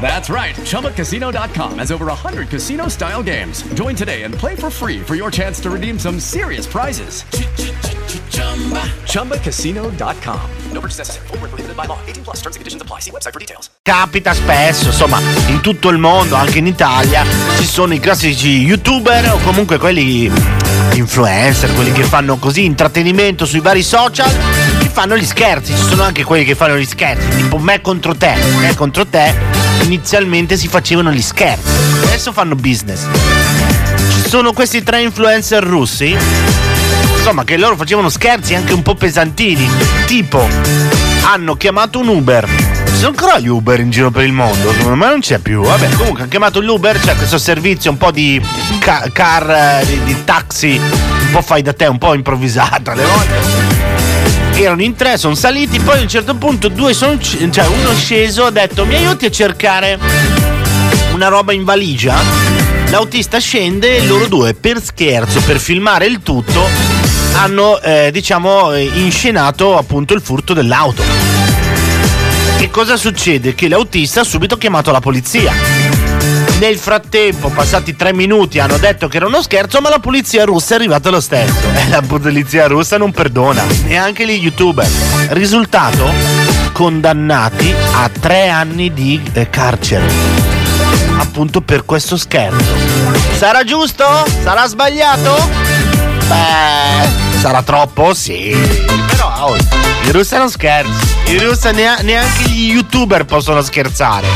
That's right. ChumbaCasino.com has over 100 casino style games. Join today and play for free for your chance to redeem some serious prizes. ChumbaCasino.com. No purchase necessary. Where prohibited by law. 18 plus terms and conditions apply. See website for details. Capita spesso, insomma, in tutto il mondo, anche in Italia, ci sono i classici youtuber o comunque quelli influencer, quelli che fanno così intrattenimento sui vari social, che fanno gli scherzi. Ci sono anche quelli che fanno gli scherzi, tipo me contro te, me contro te. Inizialmente si facevano gli scherzi, adesso fanno business. Ci sono questi tre influencer russi insomma che loro facevano scherzi anche un po' pesantini tipo hanno chiamato un Uber ci sono ancora gli Uber in giro per il mondo me non c'è più vabbè comunque hanno chiamato l'Uber c'è questo servizio un po' di ca- car eh, di, di taxi un po' fai da te un po' improvvisato alle volte erano in tre, sono saliti, poi a un certo punto due sono, cioè uno è sceso, ha detto mi aiuti a cercare una roba in valigia? L'autista scende e loro due, per scherzo, per filmare il tutto, hanno eh, diciamo eh, inscenato appunto il furto dell'auto. Che cosa succede? Che l'autista ha subito chiamato la polizia. Nel frattempo, passati tre minuti, hanno detto che era uno scherzo, ma la polizia russa è arrivata lo stesso. E la polizia russa non perdona, neanche gli youtuber. Risultato? Condannati a tre anni di eh, carcere. Appunto per questo scherzo. Sarà giusto? Sarà sbagliato? Beh, sarà troppo? Sì. Però oh, i russi non scherzano. I russi nea- neanche gli youtuber possono scherzare.